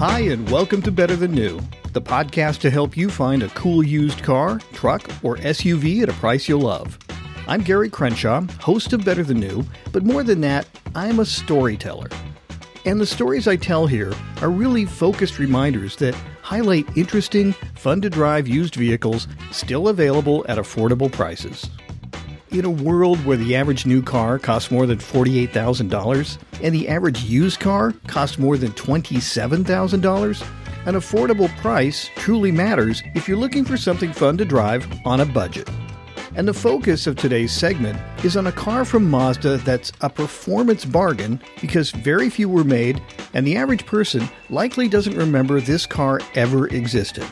Hi, and welcome to Better Than New, the podcast to help you find a cool used car, truck, or SUV at a price you'll love. I'm Gary Crenshaw, host of Better Than New, but more than that, I'm a storyteller. And the stories I tell here are really focused reminders that highlight interesting, fun to drive used vehicles still available at affordable prices. In a world where the average new car costs more than $48,000 and the average used car costs more than $27,000, an affordable price truly matters if you're looking for something fun to drive on a budget. And the focus of today's segment is on a car from Mazda that's a performance bargain because very few were made, and the average person likely doesn't remember this car ever existed.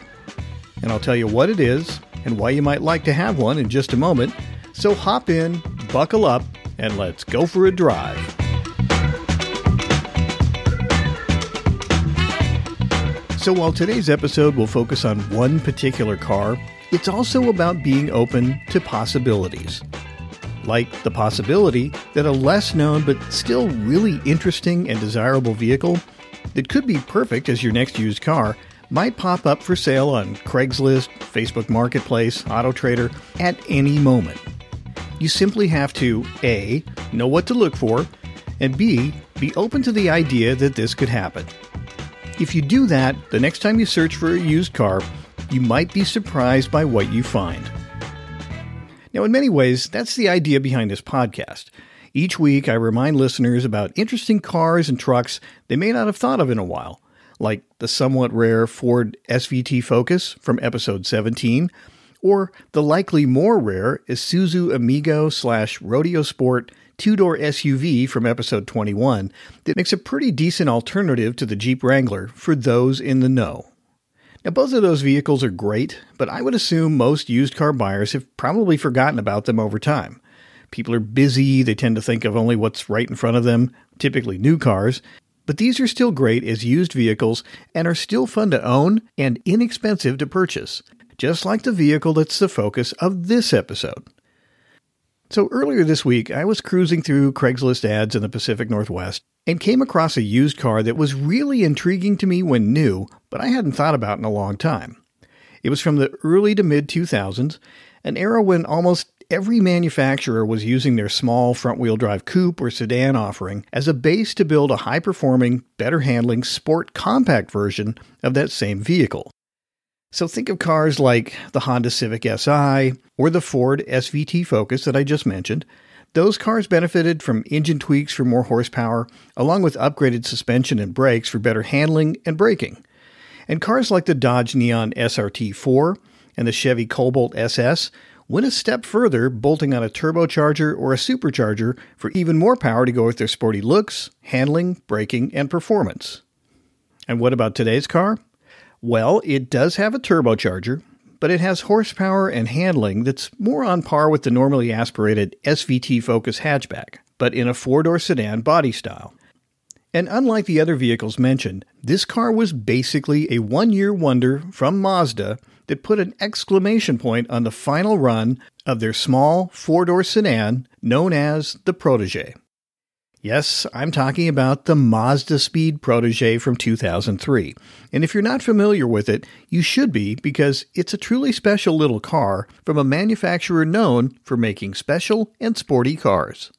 And I'll tell you what it is and why you might like to have one in just a moment. So hop in, buckle up, and let's go for a drive. So, while today's episode will focus on one particular car, it's also about being open to possibilities. Like the possibility that a less known but still really interesting and desirable vehicle that could be perfect as your next used car might pop up for sale on Craigslist, Facebook Marketplace, AutoTrader at any moment. You simply have to A. know what to look for, and B. be open to the idea that this could happen. If you do that, the next time you search for a used car, you might be surprised by what you find. Now, in many ways, that's the idea behind this podcast. Each week, I remind listeners about interesting cars and trucks they may not have thought of in a while, like the somewhat rare Ford SVT Focus from episode 17 or the likely more rare Isuzu Amigo slash Rodeo Sport two door SUV from episode 21 that makes a pretty decent alternative to the Jeep Wrangler for those in the know. Now, both of those vehicles are great, but I would assume most used car buyers have probably forgotten about them over time. People are busy, they tend to think of only what's right in front of them, typically new cars, but these are still great as used vehicles and are still fun to own and inexpensive to purchase just like the vehicle that's the focus of this episode. So earlier this week, I was cruising through Craigslist ads in the Pacific Northwest and came across a used car that was really intriguing to me when new, but I hadn't thought about in a long time. It was from the early to mid 2000s, an era when almost every manufacturer was using their small front wheel drive coupe or sedan offering as a base to build a high performing, better handling sport compact version of that same vehicle. So think of cars like the Honda Civic Si or the Ford SVT Focus that I just mentioned. Those cars benefited from engine tweaks for more horsepower, along with upgraded suspension and brakes for better handling and braking. And cars like the Dodge Neon SRT 4 and the Chevy Cobalt SS went a step further, bolting on a turbocharger or a supercharger for even more power to go with their sporty looks, handling, braking, and performance. And what about today's car? Well, it does have a turbocharger, but it has horsepower and handling that's more on par with the normally aspirated SVT Focus hatchback, but in a four door sedan body style. And unlike the other vehicles mentioned, this car was basically a one year wonder from Mazda that put an exclamation point on the final run of their small four door sedan known as the Protege. Yes, I'm talking about the Mazda Speed Protege from 2003. And if you're not familiar with it, you should be because it's a truly special little car from a manufacturer known for making special and sporty cars.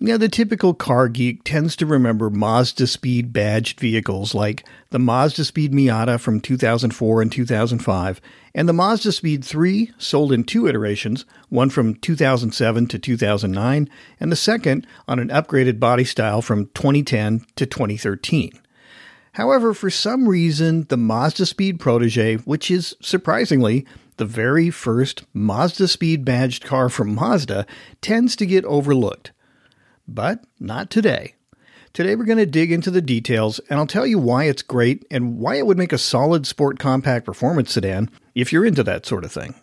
Now, the typical car geek tends to remember Mazda Speed badged vehicles like the Mazda Speed Miata from 2004 and 2005, and the Mazda Speed 3, sold in two iterations, one from 2007 to 2009, and the second on an upgraded body style from 2010 to 2013. However, for some reason, the Mazda Speed Protege, which is surprisingly the very first Mazda Speed badged car from Mazda, tends to get overlooked. But not today. Today we're going to dig into the details and I'll tell you why it's great and why it would make a solid sport compact performance sedan if you're into that sort of thing.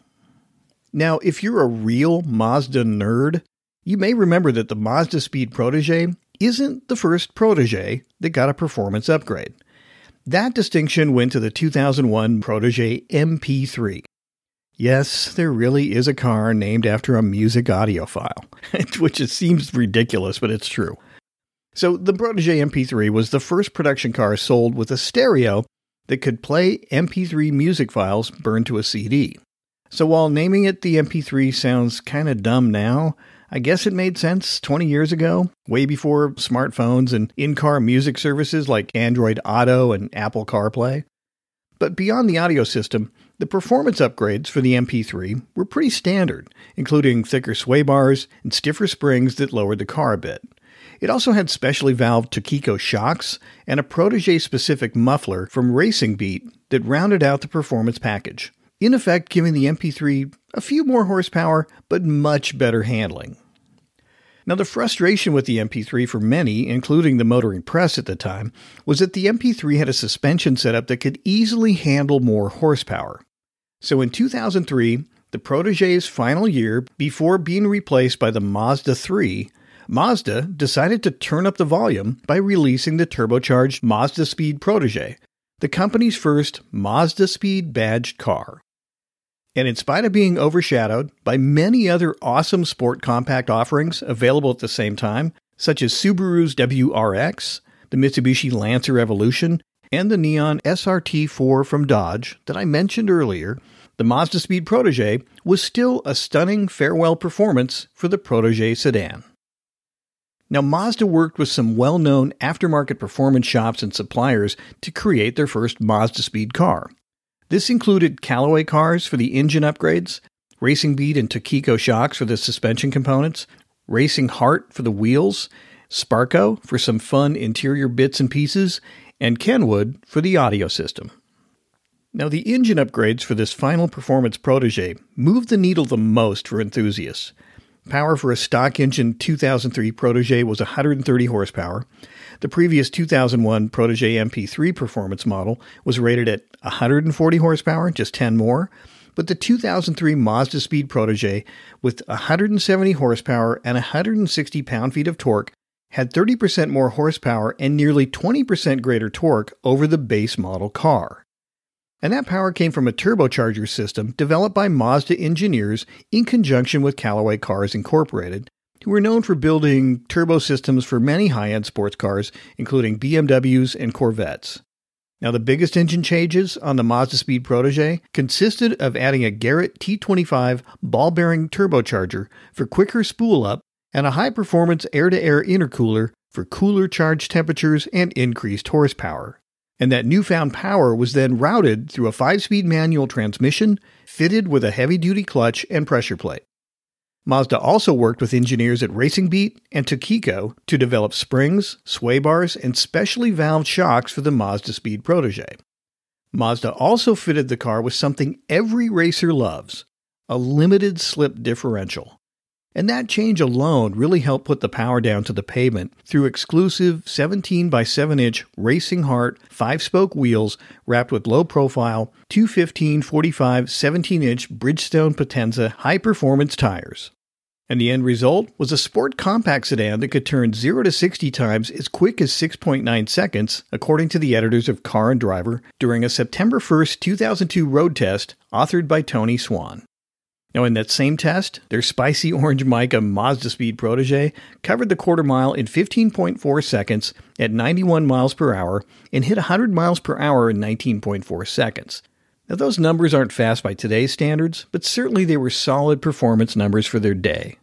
Now, if you're a real Mazda nerd, you may remember that the Mazda Speed Protege isn't the first Protege that got a performance upgrade. That distinction went to the 2001 Protege MP3. Yes, there really is a car named after a music audio file, which it seems ridiculous, but it's true. So, the Protege MP3 was the first production car sold with a stereo that could play MP3 music files burned to a CD. So, while naming it the MP3 sounds kind of dumb now, I guess it made sense 20 years ago, way before smartphones and in car music services like Android Auto and Apple CarPlay. But beyond the audio system, the performance upgrades for the MP3 were pretty standard, including thicker sway bars and stiffer springs that lowered the car a bit. It also had specially valved Tokiko shocks and a Protege specific muffler from Racing Beat that rounded out the performance package, in effect giving the MP3 a few more horsepower but much better handling. Now, the frustration with the MP3 for many, including the motoring press at the time, was that the MP3 had a suspension setup that could easily handle more horsepower. So in 2003, the Protege's final year before being replaced by the Mazda 3, Mazda decided to turn up the volume by releasing the turbocharged Mazda Speed Protege, the company's first Mazda Speed badged car. And in spite of being overshadowed by many other awesome sport compact offerings available at the same time, such as Subaru's WRX, the Mitsubishi Lancer Evolution, and the Neon SRT4 from Dodge that I mentioned earlier, the Mazda Speed Protege was still a stunning farewell performance for the Protege sedan. Now, Mazda worked with some well known aftermarket performance shops and suppliers to create their first Mazda Speed car. This included Callaway cars for the engine upgrades, Racing Beat and Tokiko shocks for the suspension components, Racing Hart for the wheels, Sparco for some fun interior bits and pieces, and Kenwood for the audio system. Now, the engine upgrades for this final performance protege moved the needle the most for enthusiasts. Power for a stock engine 2003 Protege was 130 horsepower. The previous 2001 Protege MP3 performance model was rated at 140 horsepower, just 10 more. But the 2003 Mazda Speed Protege, with 170 horsepower and 160 pound feet of torque, had 30% more horsepower and nearly 20% greater torque over the base model car. And that power came from a turbocharger system developed by Mazda engineers in conjunction with Callaway Cars Incorporated, who were known for building turbo systems for many high end sports cars, including BMWs and Corvettes. Now, the biggest engine changes on the Mazda Speed Protege consisted of adding a Garrett T25 ball bearing turbocharger for quicker spool up and a high performance air to air intercooler for cooler charge temperatures and increased horsepower and that newfound power was then routed through a five speed manual transmission fitted with a heavy duty clutch and pressure plate. Mazda also worked with engineers at Racing Beat and Tokiko to develop springs, sway bars, and specially valved shocks for the Mazda Speed Protege. Mazda also fitted the car with something every racer loves a limited slip differential. And that change alone really helped put the power down to the pavement through exclusive 17 by 7 inch Racing Hart 5 spoke wheels wrapped with low profile 215 45 17 inch Bridgestone Potenza high performance tires. And the end result was a sport compact sedan that could turn 0 to 60 times as quick as 6.9 seconds, according to the editors of Car and Driver, during a September 1, 2002 road test authored by Tony Swan. Now, in that same test, their spicy orange mica Mazda Speed Protege covered the quarter mile in 15.4 seconds at 91 miles per hour and hit 100 miles per hour in 19.4 seconds. Now, those numbers aren't fast by today's standards, but certainly they were solid performance numbers for their day.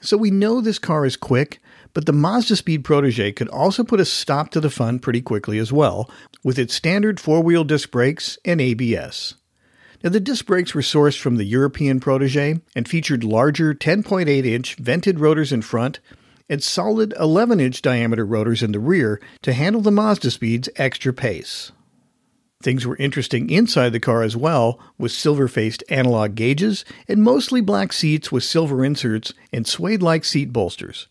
So we know this car is quick, but the Mazda Speed Protege could also put a stop to the fun pretty quickly as well, with its standard four wheel disc brakes and ABS. Now, the disc brakes were sourced from the European Protege and featured larger 10.8 inch vented rotors in front and solid 11 inch diameter rotors in the rear to handle the Mazda Speed's extra pace. Things were interesting inside the car as well, with silver faced analog gauges and mostly black seats with silver inserts and suede like seat bolsters.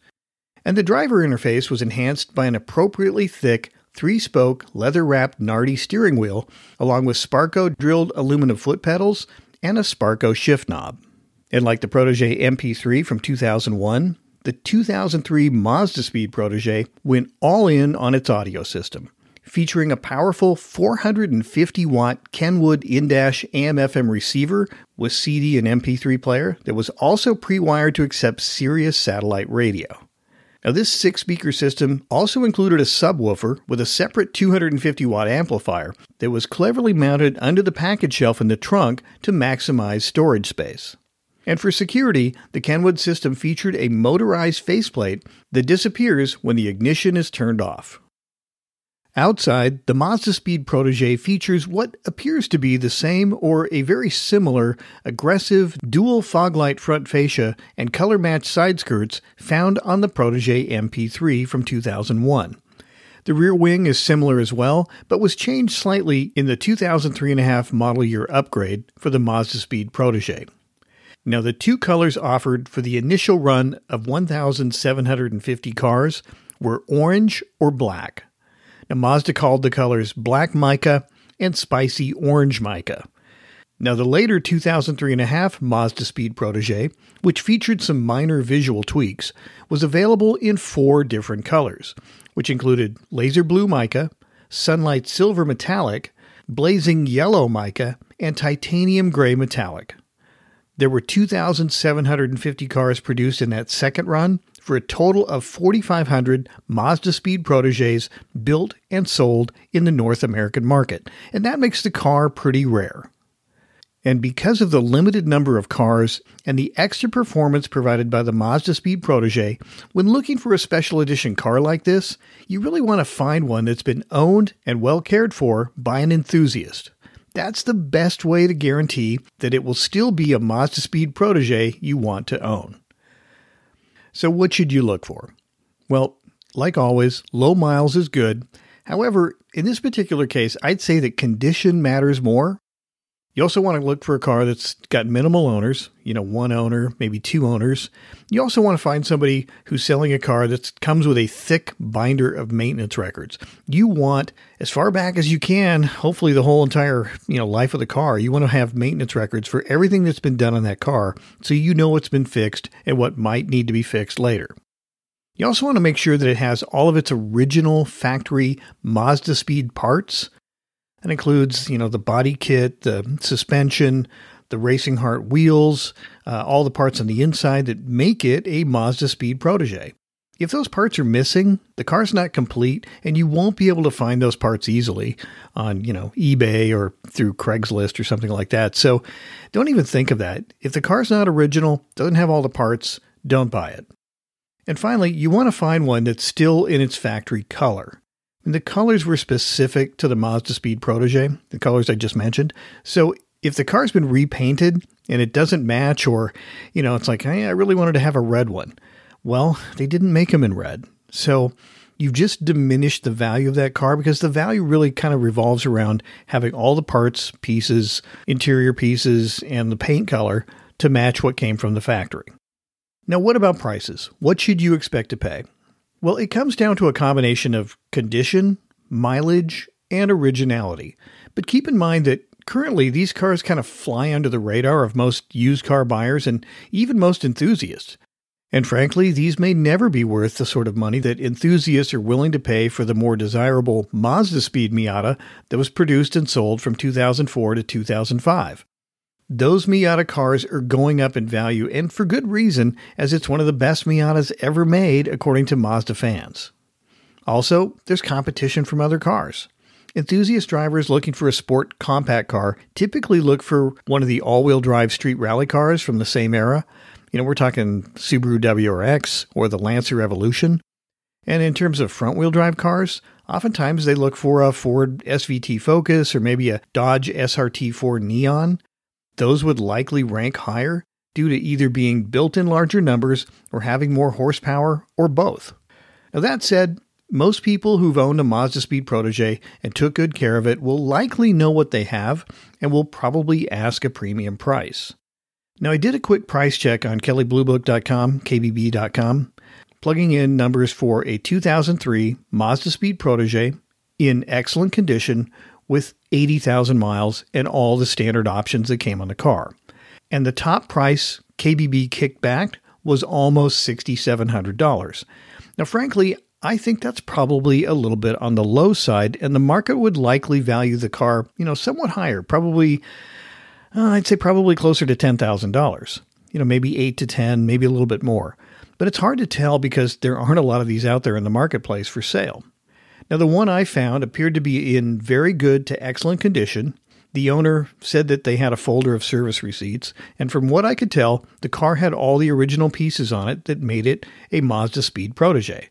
And the driver interface was enhanced by an appropriately thick three spoke, leather wrapped Nardi steering wheel, along with Sparco drilled aluminum foot pedals and a Sparco shift knob. And like the Protege MP3 from 2001, the 2003 Mazda Speed Protege went all in on its audio system, featuring a powerful 450 watt Kenwood in dash AM FM receiver with CD and MP3 player that was also pre wired to accept Sirius satellite radio. Now, this six speaker system also included a subwoofer with a separate 250 watt amplifier that was cleverly mounted under the package shelf in the trunk to maximize storage space. And for security, the Kenwood system featured a motorized faceplate that disappears when the ignition is turned off. Outside, the Mazda Speed Protege features what appears to be the same or a very similar aggressive dual foglight front fascia and color matched side skirts found on the Protege MP3 from 2001. The rear wing is similar as well, but was changed slightly in the 2003.5 model year upgrade for the Mazda Speed Protege. Now, the two colors offered for the initial run of 1,750 cars were orange or black. Now, Mazda called the colors black mica and spicy orange mica. Now, the later 2003.5 Mazda Speed Protege, which featured some minor visual tweaks, was available in four different colors, which included laser blue mica, sunlight silver metallic, blazing yellow mica, and titanium gray metallic. There were 2,750 cars produced in that second run for a total of 4,500 Mazda Speed Proteges built and sold in the North American market, and that makes the car pretty rare. And because of the limited number of cars and the extra performance provided by the Mazda Speed Protege, when looking for a special edition car like this, you really want to find one that's been owned and well cared for by an enthusiast. That's the best way to guarantee that it will still be a Mazda Speed Protege you want to own. So, what should you look for? Well, like always, low miles is good. However, in this particular case, I'd say that condition matters more you also want to look for a car that's got minimal owners, you know, one owner, maybe two owners. You also want to find somebody who's selling a car that comes with a thick binder of maintenance records. You want as far back as you can, hopefully the whole entire, you know, life of the car. You want to have maintenance records for everything that's been done on that car so you know what's been fixed and what might need to be fixed later. You also want to make sure that it has all of its original factory Mazda Speed parts that includes, you know, the body kit, the suspension, the Racing Hart wheels, uh, all the parts on the inside that make it a Mazda Speed Protege. If those parts are missing, the car's not complete, and you won't be able to find those parts easily on, you know, eBay or through Craigslist or something like that. So don't even think of that. If the car's not original, doesn't have all the parts, don't buy it. And finally, you want to find one that's still in its factory color. And the colors were specific to the Mazda Speed Protege, the colors I just mentioned. So if the car's been repainted and it doesn't match, or, you know, it's like, hey, I really wanted to have a red one. Well, they didn't make them in red. So you've just diminished the value of that car because the value really kind of revolves around having all the parts, pieces, interior pieces, and the paint color to match what came from the factory. Now, what about prices? What should you expect to pay? Well, it comes down to a combination of condition, mileage, and originality. But keep in mind that currently these cars kind of fly under the radar of most used car buyers and even most enthusiasts. And frankly, these may never be worth the sort of money that enthusiasts are willing to pay for the more desirable Mazda Speed Miata that was produced and sold from 2004 to 2005. Those Miata cars are going up in value, and for good reason, as it's one of the best Miatas ever made, according to Mazda fans. Also, there's competition from other cars. Enthusiast drivers looking for a sport compact car typically look for one of the all wheel drive street rally cars from the same era. You know, we're talking Subaru WRX or the Lancer Evolution. And in terms of front wheel drive cars, oftentimes they look for a Ford SVT Focus or maybe a Dodge SRT4 Neon those would likely rank higher due to either being built in larger numbers or having more horsepower or both. Now, that said, most people who've owned a Mazda Speed Protege and took good care of it will likely know what they have and will probably ask a premium price. Now, I did a quick price check on kelleybluebook.com, kbb.com, plugging in numbers for a 2003 Mazda Speed Protege in excellent condition with 80,000 miles and all the standard options that came on the car. And the top price KBB kicked back was almost $6,700. Now, frankly, I think that's probably a little bit on the low side, and the market would likely value the car, you know, somewhat higher, probably, uh, I'd say probably closer to $10,000. You know, maybe 8 to 10, maybe a little bit more. but it's hard to tell because there aren't a lot of these out there in the marketplace for sale. Now, the one I found appeared to be in very good to excellent condition. The owner said that they had a folder of service receipts, and from what I could tell, the car had all the original pieces on it that made it a Mazda Speed Protege.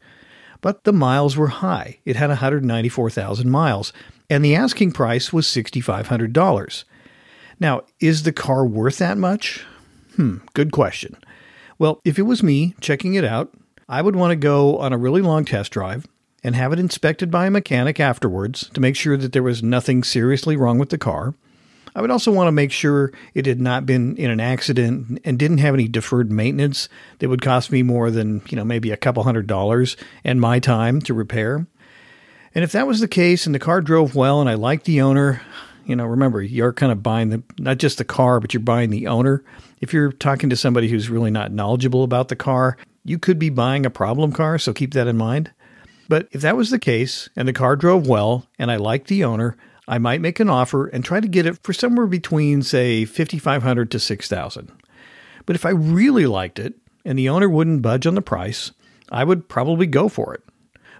But the miles were high. It had 194,000 miles, and the asking price was $6,500. Now, is the car worth that much? Hmm, good question. Well, if it was me checking it out, I would want to go on a really long test drive and have it inspected by a mechanic afterwards to make sure that there was nothing seriously wrong with the car. I would also want to make sure it had not been in an accident and didn't have any deferred maintenance that would cost me more than, you know, maybe a couple hundred dollars and my time to repair. And if that was the case and the car drove well and I liked the owner, you know, remember, you're kind of buying the not just the car, but you're buying the owner. If you're talking to somebody who's really not knowledgeable about the car, you could be buying a problem car, so keep that in mind. But if that was the case and the car drove well and I liked the owner, I might make an offer and try to get it for somewhere between say 5500 to 6000. But if I really liked it and the owner wouldn't budge on the price, I would probably go for it.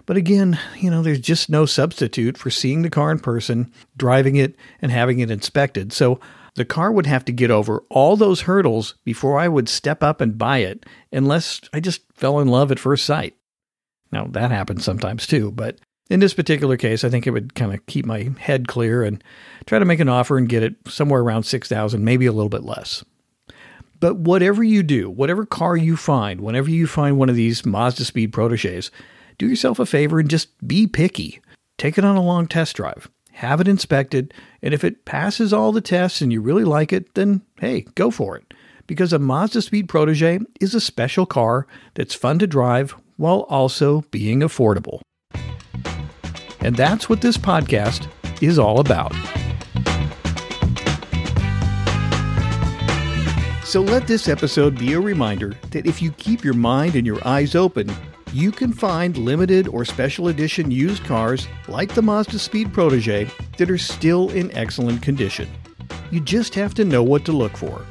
But again, you know, there's just no substitute for seeing the car in person, driving it, and having it inspected. So the car would have to get over all those hurdles before I would step up and buy it, unless I just fell in love at first sight. Now, that happens sometimes too, but in this particular case, I think it would kind of keep my head clear and try to make an offer and get it somewhere around 6000 maybe a little bit less. But whatever you do, whatever car you find, whenever you find one of these Mazda Speed Proteges, do yourself a favor and just be picky. Take it on a long test drive, have it inspected, and if it passes all the tests and you really like it, then hey, go for it. Because a Mazda Speed Protege is a special car that's fun to drive while also being affordable. And that's what this podcast is all about. So let this episode be a reminder that if you keep your mind and your eyes open, you can find limited or special edition used cars like the Mazda Speed Protege that are still in excellent condition. You just have to know what to look for.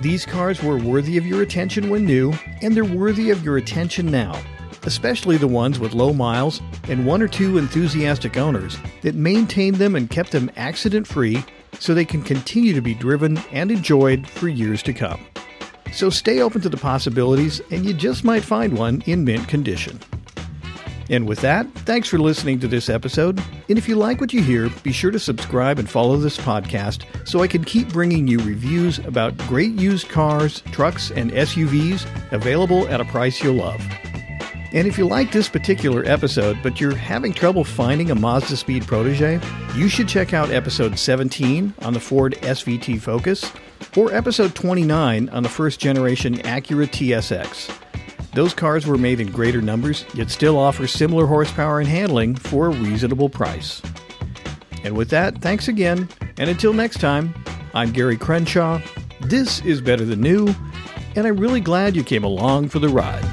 These cars were worthy of your attention when new, and they're worthy of your attention now, especially the ones with low miles and one or two enthusiastic owners that maintained them and kept them accident free so they can continue to be driven and enjoyed for years to come. So stay open to the possibilities, and you just might find one in mint condition. And with that, thanks for listening to this episode. And if you like what you hear, be sure to subscribe and follow this podcast so I can keep bringing you reviews about great used cars, trucks, and SUVs available at a price you'll love. And if you like this particular episode, but you're having trouble finding a Mazda Speed Protege, you should check out episode 17 on the Ford SVT Focus or episode 29 on the first generation Acura TSX. Those cars were made in greater numbers, yet still offer similar horsepower and handling for a reasonable price. And with that, thanks again, and until next time, I'm Gary Crenshaw. This is Better Than New, and I'm really glad you came along for the ride.